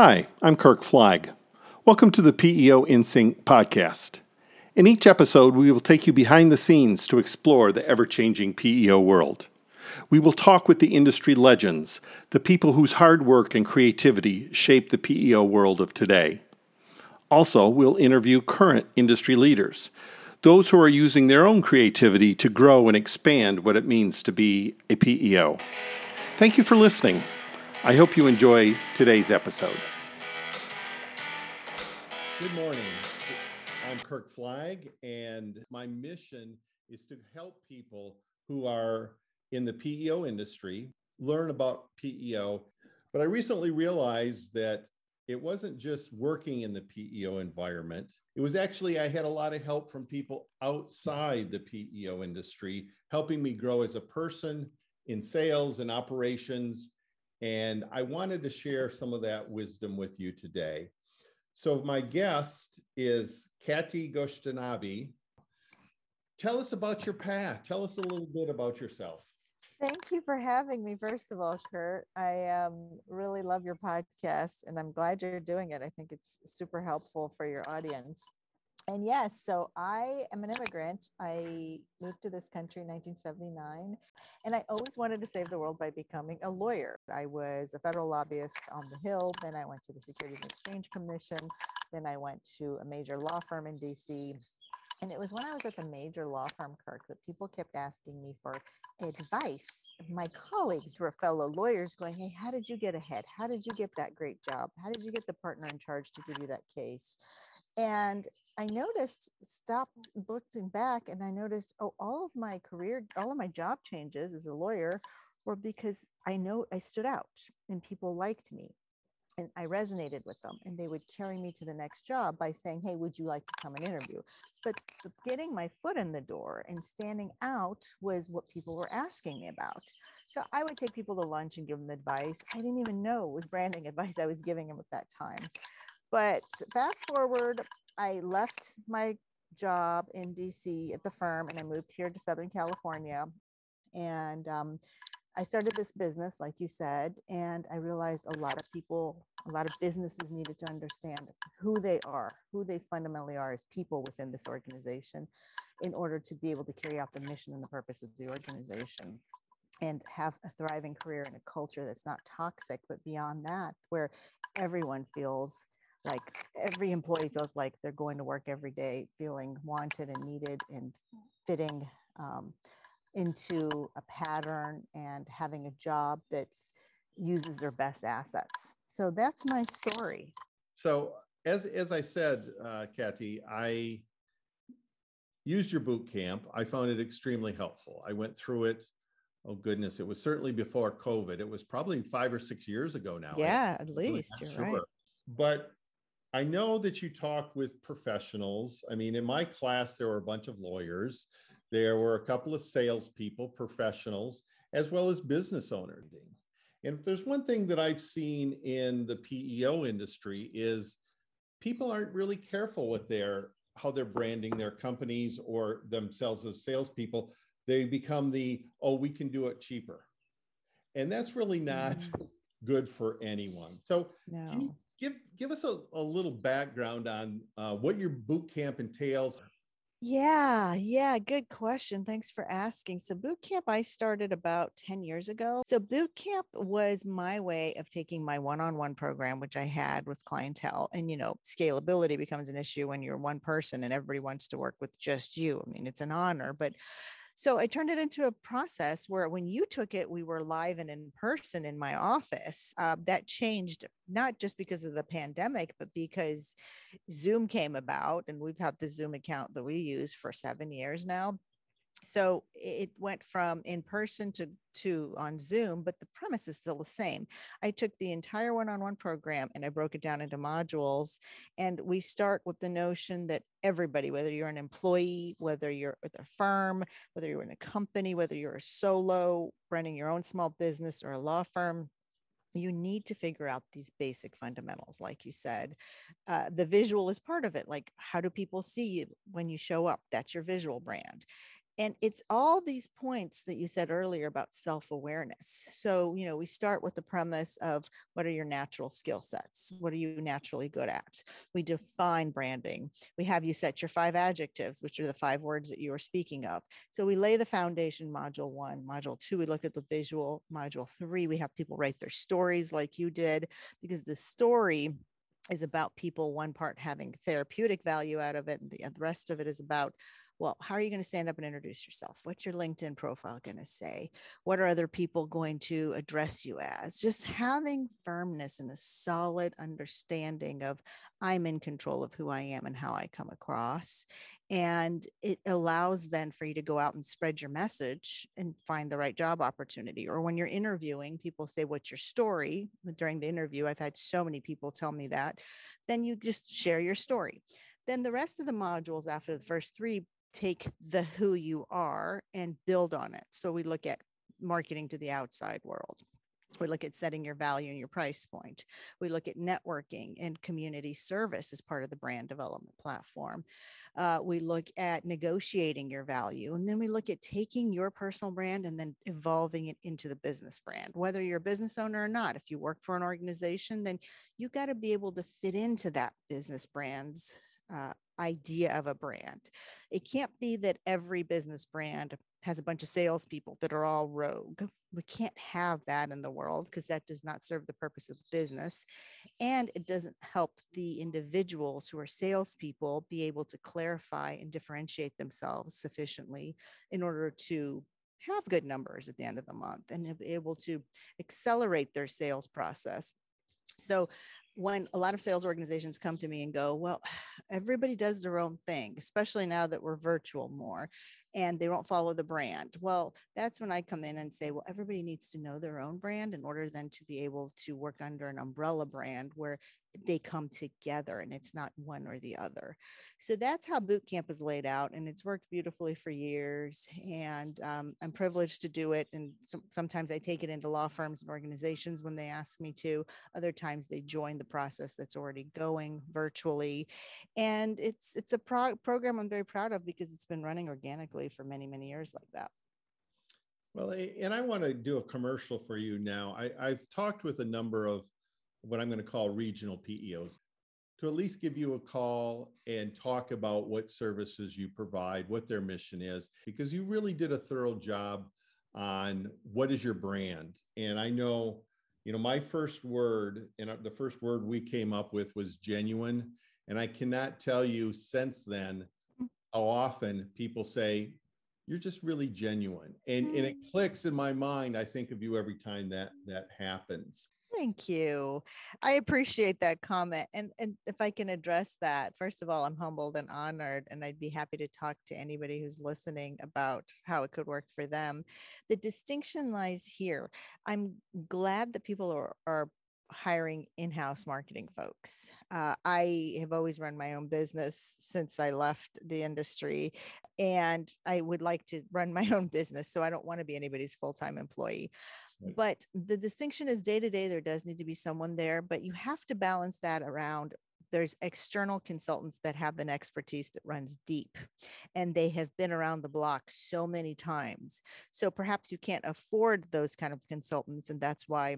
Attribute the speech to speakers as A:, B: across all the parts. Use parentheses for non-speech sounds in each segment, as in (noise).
A: Hi, I'm Kirk Flagg. Welcome to the PEO In Sync podcast. In each episode, we will take you behind the scenes to explore the ever changing PEO world. We will talk with the industry legends, the people whose hard work and creativity shape the PEO world of today. Also, we'll interview current industry leaders, those who are using their own creativity to grow and expand what it means to be a PEO. Thank you for listening. I hope you enjoy today's episode. Good morning. I'm Kirk Flagg, and my mission is to help people who are in the PEO industry learn about PEO. But I recently realized that it wasn't just working in the PEO environment. It was actually, I had a lot of help from people outside the PEO industry, helping me grow as a person in sales and operations. And I wanted to share some of that wisdom with you today. So, my guest is Katy Goshtasbi. Tell us about your path. Tell us a little bit about yourself.
B: Thank you for having me, first of all, Kurt. I um, really love your podcast and I'm glad you're doing it. I think it's super helpful for your audience. And yes, so I am an immigrant. I moved to this country in 1979, and I always wanted to save the world by becoming a lawyer. I was a federal lobbyist on the Hill, then I went to the Securities and Exchange Commission, then I went to a major law firm in DC, and it was when I was at the major law firm, Kirk, that people kept asking me for advice. My colleagues were fellow lawyers going, Hey, how did you get ahead? How did you get that great job? How did you get the partner in charge to give you that case? And I noticed, stopped looking back, and I noticed, oh, all of my career, all of my job changes as a lawyer were because I know I stood out and people liked me and I resonated with them and they would carry me to the next job by saying, Hey, would you like to come and interview? But getting my foot in the door and standing out was what people were asking me about. So I would take people to lunch and give them advice. I didn't even know it was branding (laughs) advice I was giving them at that time. But fast forward, I left my job in DC at the firm and I moved here to Southern California. And um, I started this business, like you said, and I realized a lot of people, a lot of businesses needed to understand who they are, who they fundamentally are as people within this organization in order to be able to carry out the mission and the purpose of the organization and have a thriving career in a culture that's not toxic, but beyond that, where everyone feels like every employee feels like they're going to work every day feeling wanted and needed and fitting um, into a pattern and having a job that uses their best assets. So that's my story.
A: So as as I said, uh, Katy, I used your boot camp. I found it extremely helpful. I went through it. Oh goodness, it was certainly before COVID. It was probably five or six years ago now.
B: Yeah, at least you're sure. right.
A: But I know that you talk with professionals. I mean, in my class, there were a bunch of lawyers. There were a couple of salespeople, professionals, as well as business owners. And if there's one thing that I've seen in the PEO industry is people aren't really careful with their how they're branding their companies or themselves as salespeople. They become the oh, we can do it cheaper, and that's really not mm. good for anyone. So, no. Give give us a, a little background on uh, what your boot camp entails
B: yeah, yeah, good question. Thanks for asking. So, boot camp I started about 10 years ago. So, boot camp was my way of taking my one on one program, which I had with clientele. And, you know, scalability becomes an issue when you're one person and everybody wants to work with just you. I mean, it's an honor, but so I turned it into a process where when you took it, we were live and in person in my office. Uh, that changed not just because of the pandemic, but because Zoom came about and we've had the Zoom account that we use for seven years now so it went from in person to to on zoom but the premise is still the same. I took the entire one-on-one program and i broke it down into modules and we start with the notion that everybody whether you're an employee whether you're with a firm whether you're in a company whether you're a solo running your own small business or a law firm you need to figure out these basic fundamentals like you said. Uh, the visual is part of it like how do people see you when you show up? That's your visual brand and it's all these points that you said earlier about self-awareness. So you know we start with the premise of what are your natural skill sets? What are you naturally good at? We define branding. We have you set your five adjectives which are the five words that you were speaking of. So we lay the foundation module one module two we look at the visual module three we have people write their stories like you did because the story is about people one part having therapeutic value out of it and the, uh, the rest of it is about well, how are you going to stand up and introduce yourself? What's your LinkedIn profile going to say? What are other people going to address you as? Just having firmness and a solid understanding of I'm in control of who I am and how I come across. And it allows then for you to go out and spread your message and find the right job opportunity. Or when you're interviewing, people say, What's your story? During the interview, I've had so many people tell me that. Then you just share your story. Then the rest of the modules after the first three take the who you are and build on it. So we look at marketing to the outside world. We look at setting your value and your price point. We look at networking and community service as part of the brand development platform. Uh, we look at negotiating your value. And then we look at taking your personal brand and then evolving it into the business brand, whether you're a business owner or not. If you work for an organization, then you got to be able to fit into that business brand's uh, idea of a brand. It can't be that every business brand has a bunch of salespeople that are all rogue. We can't have that in the world because that does not serve the purpose of business. And it doesn't help the individuals who are salespeople be able to clarify and differentiate themselves sufficiently in order to have good numbers at the end of the month and be able to accelerate their sales process. So when a lot of sales organizations come to me and go, well, (sighs) everybody does their own thing, especially now that we're virtual more and they don't follow the brand. Well, that's when I come in and say, well, everybody needs to know their own brand in order then to be able to work under an umbrella brand where they come together and it's not one or the other. So that's how boot camp is laid out, and it's worked beautifully for years. And um, I'm privileged to do it. And some, sometimes I take it into law firms and organizations when they ask me to. Other times they join the process that's already going virtually, and it's it's a pro- program I'm very proud of because it's been running organically for many many years like that.
A: Well, and I want to do a commercial for you now. I, I've talked with a number of what I'm going to call regional PEOs to at least give you a call and talk about what services you provide, what their mission is, because you really did a thorough job on what is your brand. And I know, you know, my first word and the first word we came up with was genuine. And I cannot tell you since then how often people say, you're just really genuine. And, and it mm. clicks in my mind. I think of you every time that that happens.
B: Thank you. I appreciate that comment. And and if I can address that, first of all, I'm humbled and honored, and I'd be happy to talk to anybody who's listening about how it could work for them. The distinction lies here. I'm glad that people are, are hiring in-house marketing folks. Uh, I have always run my own business since I left the industry, and I would like to run (laughs) my own business. So I don't want to be anybody's full-time employee. Right. But the distinction is day to day. There does need to be someone there, but you have to balance that around there's external consultants that have an expertise that runs deep and they have been around the block so many times so perhaps you can't afford those kind of consultants and that's why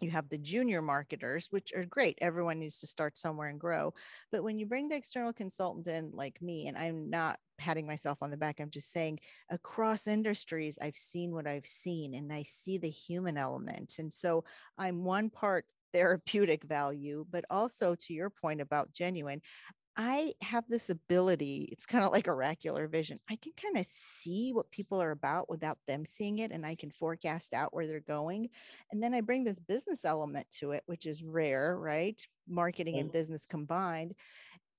B: you have the junior marketers which are great everyone needs to start somewhere and grow but when you bring the external consultant in like me and i'm not patting myself on the back i'm just saying across industries i've seen what i've seen and i see the human element and so i'm one part (laughs) therapeutic value but also to your point about genuine I have this ability, it's kind of like oracular vision. I can kind of see what people are about without them seeing it, and I can forecast out where they're going. And then I bring this business element to it, which is rare, right? Marketing and mm-hmm. business combined.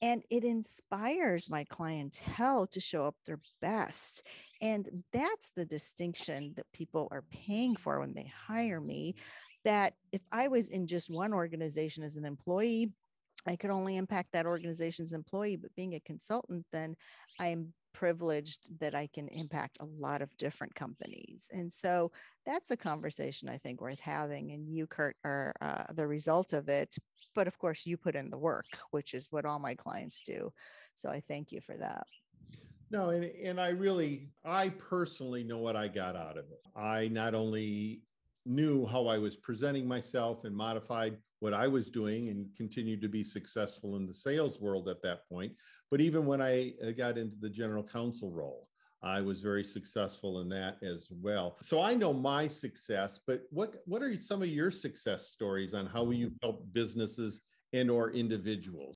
B: And it inspires my clientele to show up their best. And that's the distinction that people are paying for when they hire me. That if I was in just one organization as an employee, I could only impact that organization's employee, but being a consultant, then I am privileged that I can impact a lot of different companies. And so that's a conversation I think worth having. And you, Kurt, are uh, the result of it. But of course, you put in the work, which is what all my clients do. So I thank you for that.
A: No, and, and I really, I personally know what I got out of it. I not only knew how I was presenting myself and modified what I was doing and continued to be successful in the sales world at that point. But even when I uh, got into the general counsel role, I was very successful in that as well. So I know my success, but what what are some of your success stories on how you help businesses and or individuals?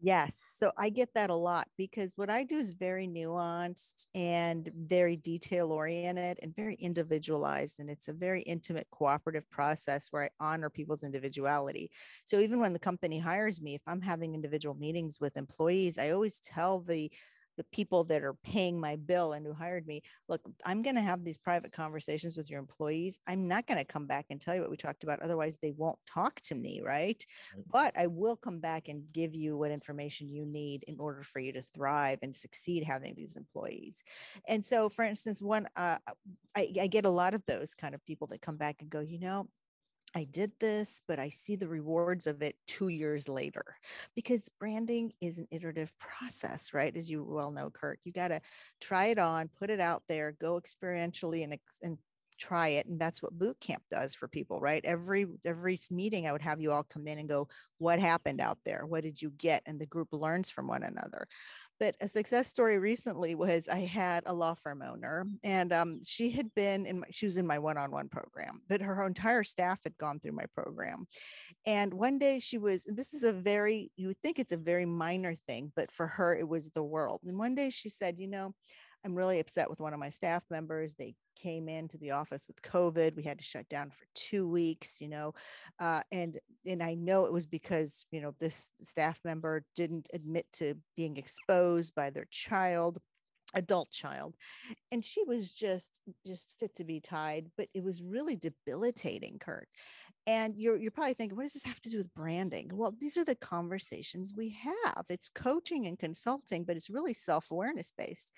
B: Yes. So I get that a lot because what I do is very nuanced and very detail oriented and very individualized. And it's a very intimate cooperative process where I honor people's individuality. So even when the company hires me, if I'm having individual meetings with employees, I always tell the the people that are paying my bill and who hired me look i'm going to have these private conversations with your employees. I'm not going to come back and tell you what we talked about otherwise they won't talk to me right. But i will come back and give you what information you need in order for you to thrive and succeed having these employees. And so for instance one uh, I, I get a lot of those kind of people that come back and go you know I did this, but I see the rewards of it two years later because branding is an iterative process, right? As you well know, Kurt, you got to try it on, put it out there, go experientially and, and try it and that's what boot camp does for people right? Every every meeting i would have you all come in and go what happened out there? What did you get? And the group learns from one another. But a success story recently was i had a law firm owner and um, she had been in my, she was in my one-on-one program but her entire staff had gone through my program. And one day she was this is a very you would think it's a very minor thing but for her it was the world. And one day she said you know I'm really upset with one of my staff members. They came into the office with COVID. We had to shut down for two weeks, you know, uh, and and I know it was because you know this staff member didn't admit to being exposed by their child adult child and she was just just fit to be tied but it was really debilitating kurt and you're you're probably thinking what does this have to do with branding? Well these are the conversations we have. It's coaching and consulting but it's really self-awareness based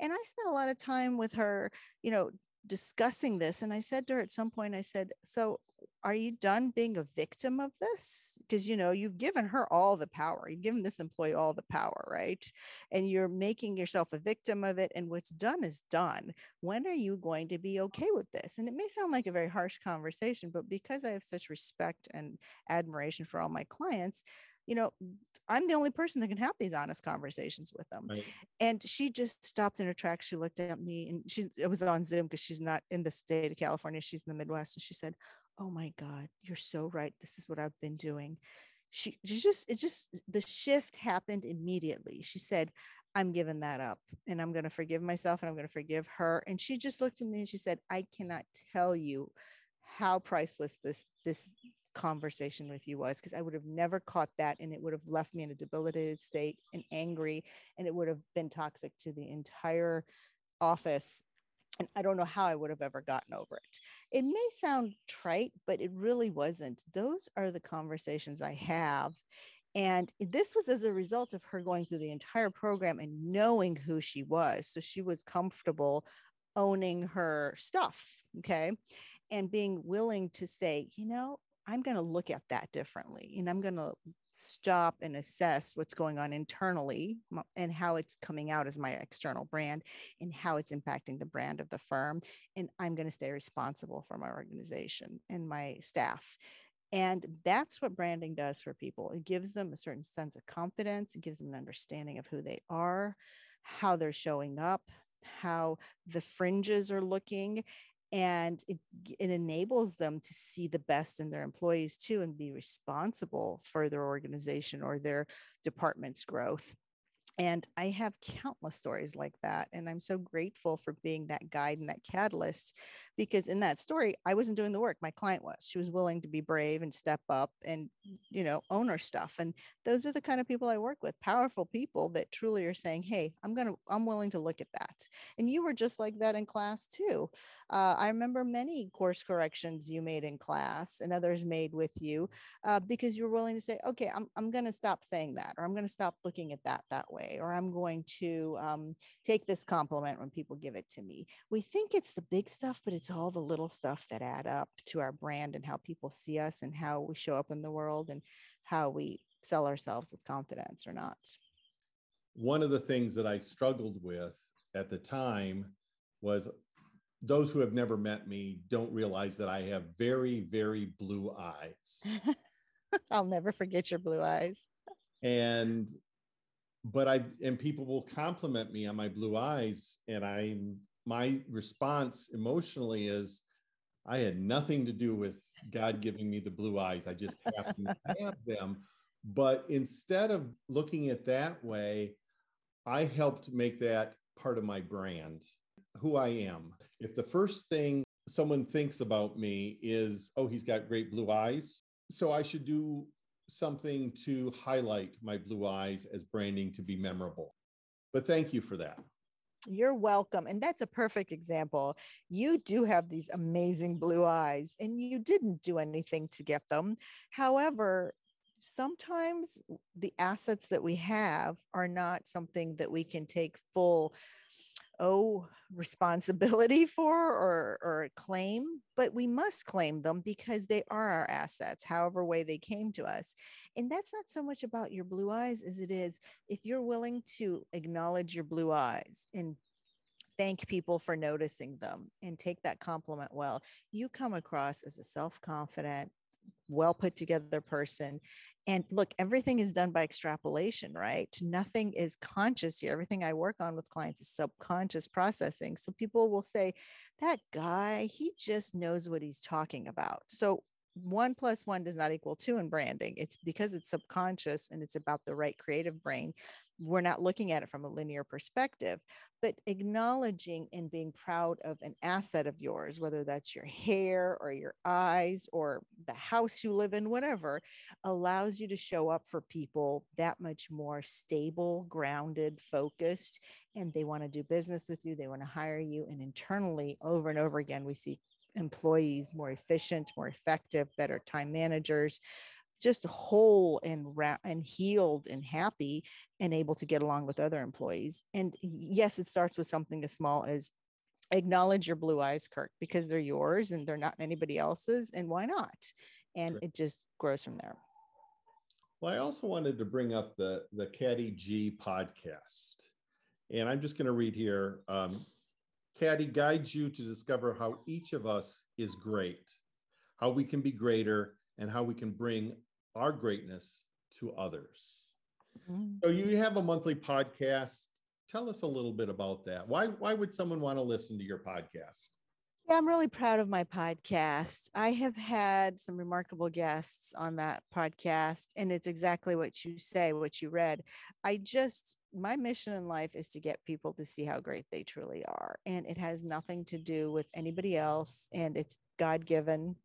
B: and I spent a lot of time with her, you know, discussing this. And I said to her at some point, I said, So are you done being a victim of this? Because, you know, you've given her all the power. You've given this employee all the power, right? And you're making yourself a victim of it. And what's done is done. When are you going to be okay with this? And it may sound like a very harsh conversation, but because I have such respect and admiration for all my clients, you know, I'm the only person that can have these honest conversations with them. Right. And she just stopped in her tracks. She looked at me and she it was on Zoom because she's not in the state of California. She's in the Midwest. And she said, Oh my God, you're so right. This is what I've been doing. She, she just, it just, the shift happened immediately. She said, I'm giving that up and I'm going to forgive myself and I'm going to forgive her. And she just looked at me and she said, I cannot tell you how priceless this this conversation with you was because I would have never caught that and it would have left me in a debilitated state and angry and it would have been toxic to the entire office and I don't know how I would have ever gotten over it. It may sound trite, but it really wasn't. Those are the conversations I have. And this was as a result of her going through the entire program and knowing who she was. So she was comfortable owning her stuff. Okay. And being willing to say, you know, I'm going to look at that differently and I'm going to stop and assess what's going on internally and how it's coming out as my external brand and how it's impacting the brand of the firm. And I'm going to stay responsible for my organization and my staff. And that's what branding does for people. It gives them a certain sense of confidence, it gives them an understanding of who they are, how they're showing up, how the fringes are looking and it, it enables them to see the best in their employees too and be responsible for their organization or their department's growth and I have countless stories like that. And I'm so grateful for being that guide and that catalyst because in that story, I wasn't doing the work. My client was. She was willing to be brave and step up and, you know, own her stuff. And those are the kind of people I work with powerful people that truly are saying, hey, I'm going to, I'm willing to look at that. And you were just like that in class too. Uh, I remember many course corrections you made in class and others made with you uh, because you were willing to say, okay, I'm, I'm going to stop saying that or I'm going to stop looking at that that way way, or I'm going to um, take this compliment when people give it to me. We think it's the big stuff, but it's all the little stuff that add up to our brand and how people see us and how we show up in the world and how we sell ourselves with confidence or not.
A: one of the things that I struggled with at the time was those who have never met me don't realize that I have very, very blue eyes. (laughs)
B: I'll never forget your blue eyes.
A: And but I and people will compliment me on my blue eyes, and I my response emotionally is, I had nothing to do with God giving me the blue eyes. I just happened to (laughs) have them. But instead of looking at that way, I helped make that part of my brand, who I am. If the first thing someone thinks about me is, oh, he's got great blue eyes, so I should do something to highlight my blue eyes as branding to be memorable. But thank you for that.
B: You're welcome. And that's a perfect example. You do have these amazing blue eyes, and you didn't do anything to get them. However, sometimes the assets that we have are not something that we can take full oh responsibility (laughs) for or or claim but we must claim them because they are our assets however way they came to us. And that's not so much about your blue eyes as it is if you're willing to acknowledge your blue eyes and thank people for noticing them and take that compliment well you come across as a self-confident well put together person. And look, everything is done by extrapolation, right? Nothing is conscious here. Everything I work on with clients is subconscious processing. So people will say, that guy, he just knows what he's talking about. So one plus one does not equal two in branding. It's because it's subconscious and it's about the right creative brain. We're not looking at it from a linear perspective, but acknowledging and being proud of an asset of yours, whether that's your hair or your eyes or the house you live in, whatever, allows you to show up for people that much more stable, grounded, focused, and they want to do business with you. They want to hire you. And internally, over and over again, we see employees more efficient, more effective, better time managers, just whole and ra- and healed and happy and able to get along with other employees. And yes, it starts with something as small as acknowledge your blue eyes, Kirk, because they're yours and they're not anybody else's. And why not? And sure. it just grows from there.
A: Well, I also wanted to bring up the the Katy G podcast, and I'm just going to read here. Um, Katy guides you to discover how each of us is great, how we can be greater, and how we can bring our greatness to others. Mm-hmm. So you have a monthly podcast. Tell us a little bit about that. Why why would someone want to listen to your podcast?
B: Yeah, I'm really proud of my podcast. I have had some remarkable guests on that podcast, and it's exactly what you say, what you read. I just, my mission in life is to get people to see how great they truly are. And it has nothing to do with anybody else, and it's God given.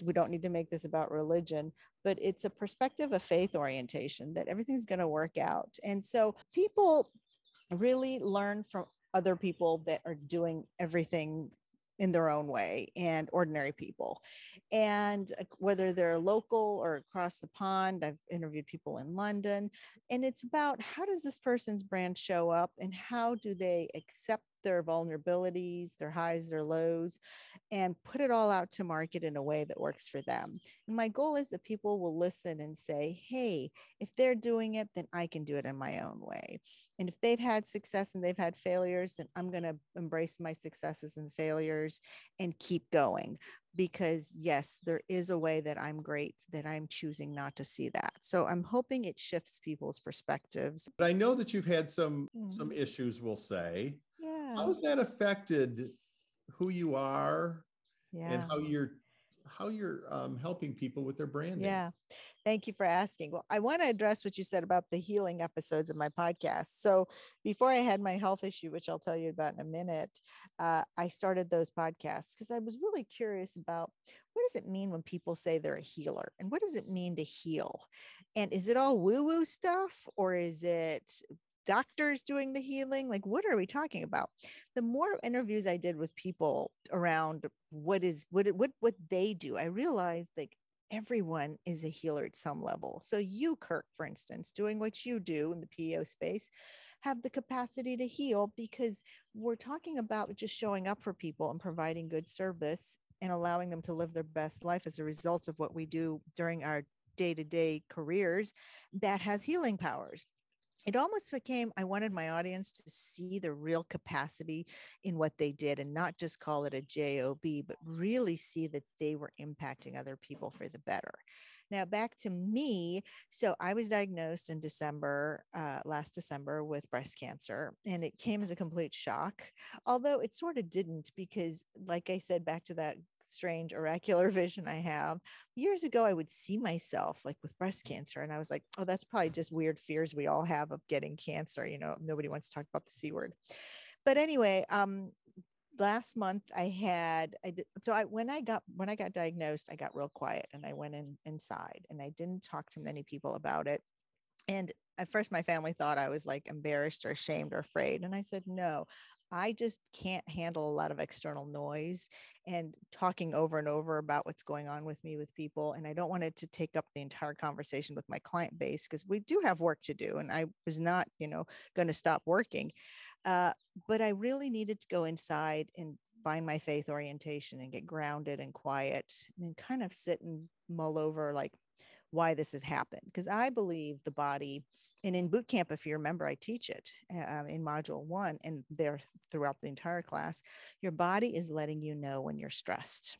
B: We don't need to make this about religion, but it's a perspective of faith orientation that everything's going to work out. And so people really learn from other people that are doing everything in their own way and ordinary people. And whether they're local or across the pond, I've interviewed people in London. And it's about how does this person's brand show up and how do they accept their vulnerabilities, their highs, their lows, and put it all out to market in a way that works for them. And my goal is that people will listen and say, hey, if they're doing it, then I can do it in my own way. And if they've had success and they've had failures, then I'm going to embrace my successes and failures and keep going because yes there is a way that i'm great that i'm choosing not to see that so i'm hoping it shifts people's perspectives
A: but i know that you've had some mm-hmm. some issues we'll say how's that affected who you are yeah. and how you're how you're um, helping people with their branding.
B: Yeah. Thank you for asking. Well, I want to address what you said about the healing episodes of my podcast. So, before I had my health issue, which I'll tell you about in a minute, uh, I started those podcasts because I was really curious about what does it mean when people say they're a healer and what does it mean to heal? And is it all woo woo stuff or is it doctors doing the healing? Like what are we talking about? The more interviews i did with people around what is what what what they do i realized like everyone is a healer at some level. So you kirk for instance doing what you do in the PEO space have the capacity to heal because we're talking about just showing up for people and providing good service and allowing them to live their best life as a result of what we do during our day-to-day careers that has healing powers it almost became I wanted my audience to see the real capacity in what they did and not just call it a job, but really see that they were impacting other people for the better. Now, back to me. So, I was diagnosed in December, uh, last December, with breast cancer, and it came as a complete shock. Although it sort of didn't, because, like I said, back to that strange oracular (laughs) vision I have. Years ago, I would see myself like with breast cancer, and I was like, oh, that's probably just weird fears we all have of getting cancer. You know, nobody wants to talk about the C word. But anyway, um, last month I had I did, so I when I got when I got diagnosed, I got real quiet and I went in inside and I didn't talk to many people about it. And at first my family thought I was like embarrassed or ashamed or afraid. And I said, no, I just can't handle a lot of external noise and talking over and over about what's going on with me with people. And I don't want it to take up the entire conversation with my client base because we do have work to do. And I was not, you know, going to stop working. Uh, but I really needed to go inside and find my faith orientation and get grounded and quiet and kind of sit and mull over like why this has happened because i believe the body and in boot camp if you remember i teach it uh, in module one and there throughout the entire class your body is letting you know when you're stressed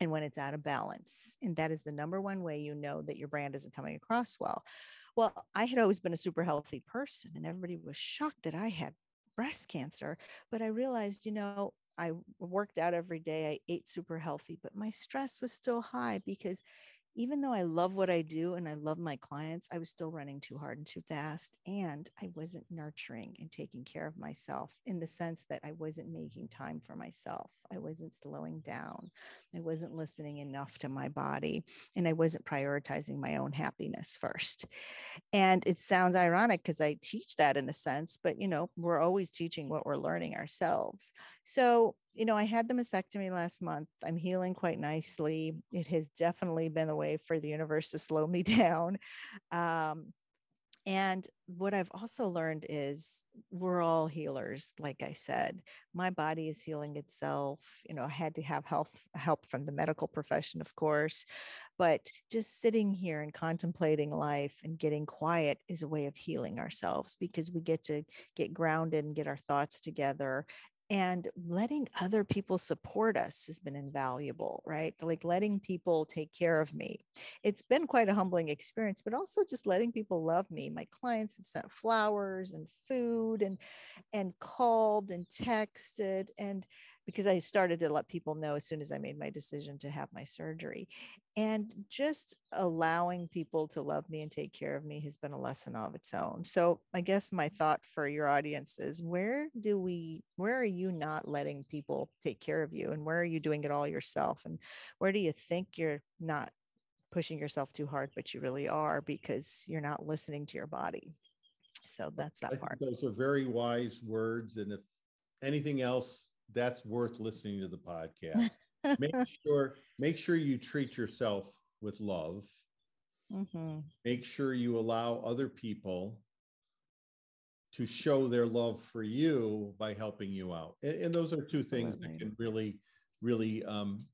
B: and when it's out of balance and that is the number one way you know that your brand isn't coming across well well i had always been a super healthy person and everybody was shocked that i had breast cancer but i realized you know I worked out every day. I ate super healthy, but my stress was still high because even though I love what I do and I love my clients, I was still running too hard and too fast. And I wasn't nurturing and taking care of myself in the sense that I wasn't making time for myself. I wasn't slowing down. I wasn't listening enough to my body. And I wasn't prioritizing my own happiness first. And it sounds ironic because I teach that in a sense, but you know, we're always teaching what we're learning ourselves. So you know, I had the mastectomy last month. I'm healing quite nicely. It has definitely been a way for the universe to slow me (laughs) down. Um, and what I've also learned is we're all healers. Like I said, my body is healing itself. You know, I had to have health help from the medical profession, of course, but just sitting here and contemplating life and getting quiet is a way of healing ourselves because we get to get grounded and get our thoughts together and letting other people support us has been invaluable right? Like letting people take care of me. It's been quite a humbling experience but also just letting people love me. My clients have sent flowers and food and and called and texted and because I started to let people know as soon as I made my decision to have my surgery. And just allowing people to love me and take care of me has been a lesson of its own. So I guess my thought for your audience is where do we, where are you not letting people take care of you? And where are you doing it all yourself? And where do you think you're not pushing yourself too hard, but you really are because you're not listening to your body? So that's that part.
A: Those are very wise words. And if anything else that's worth listening to the podcast. (laughs) make sure make sure you treat yourself with love. Mm-hmm. Make sure you allow other people to show their love for you by helping you out. And, and those are two things that can really, really um,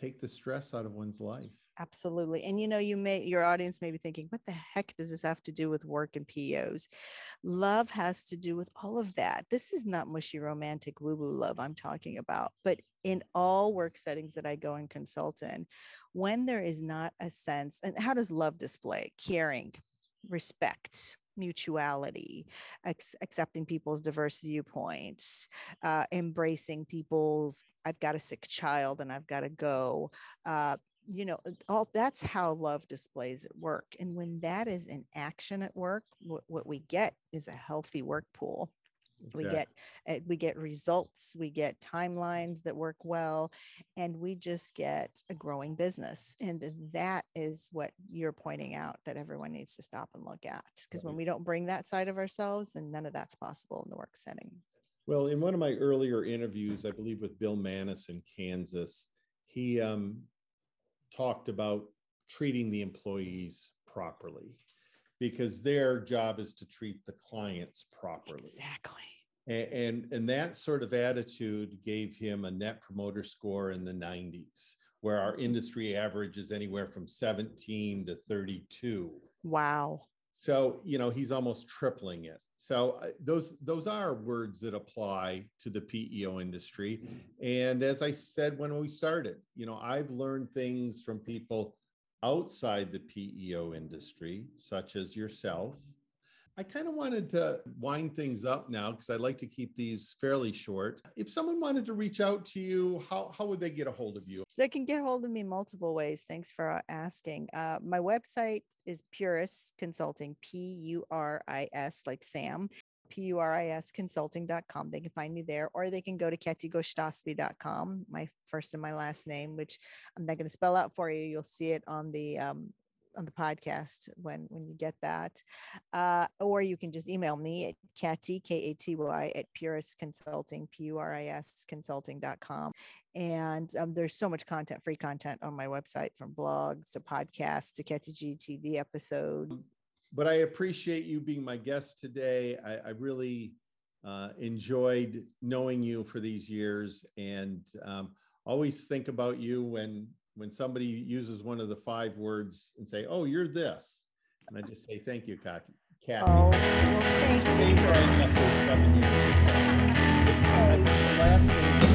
A: take the stress out of one's life.
B: Absolutely. And you know, you may your audience may be thinking, what the heck does this have to do with work and PEOs? Love has to do with all of that. This is not mushy romantic woo-woo love I'm talking about, but in all work settings that I go and consult in, when there is not a sense, and how does love display? Caring, respect, mutuality, ex- accepting people's diverse viewpoints, uh, embracing people's, I've got a sick child and I've got to go, uh, you know all that's how love displays at work and when that is in action at work what, what we get is a healthy work pool exactly. we get uh, we get results we get timelines that work well and we just get a growing business and that is what you're pointing out that everyone needs to stop and look at because right. when we don't bring that side of ourselves and none of that's possible in the work setting
A: well in one of my earlier interviews i believe with bill manis in kansas he um, talked about treating the employees properly because their job is to treat the clients properly.
B: Exactly.
A: And, and, and that sort of attitude gave him a net promoter score in the 90s, where our industry average is anywhere from 17 to 32.
B: Wow.
A: So, you know, he's almost tripling it. So uh, those those are words that apply to the PEO industry. And as I said when we started, you know, I've learned things from people outside the PEO industry, such as yourself. I kind of wanted to wind things up now because I'd like to keep these fairly short. If someone wanted to reach out to you, how, how would they get a hold of you?
B: So they can get a hold of me multiple ways. Thanks for uh, asking. Uh, my website is Puris Consulting, P U R I S, like Sam, P-U-R-I-S consulting.com. They can find me there, or they can go to katygoshtasbi.com, my first and my last name, which I'm not going to spell out for you. You'll see it on the um, on the podcast when when you get that uh, or you can just email me at katy k-a-t-y at puris consulting p-u-r-i-s consulting.com and um, there's so much content free content on my website from blogs to podcasts to Katy G TV episodes
A: but I appreciate you being my guest today. I, I really uh, enjoyed knowing you for these years, and um, always think about you when when somebody uses one of the five words and say, "Oh, you're this," and I just say, "Thank you, Katy."
B: Katy. Oh, well, thank you.
A: After seven years. Hey. last name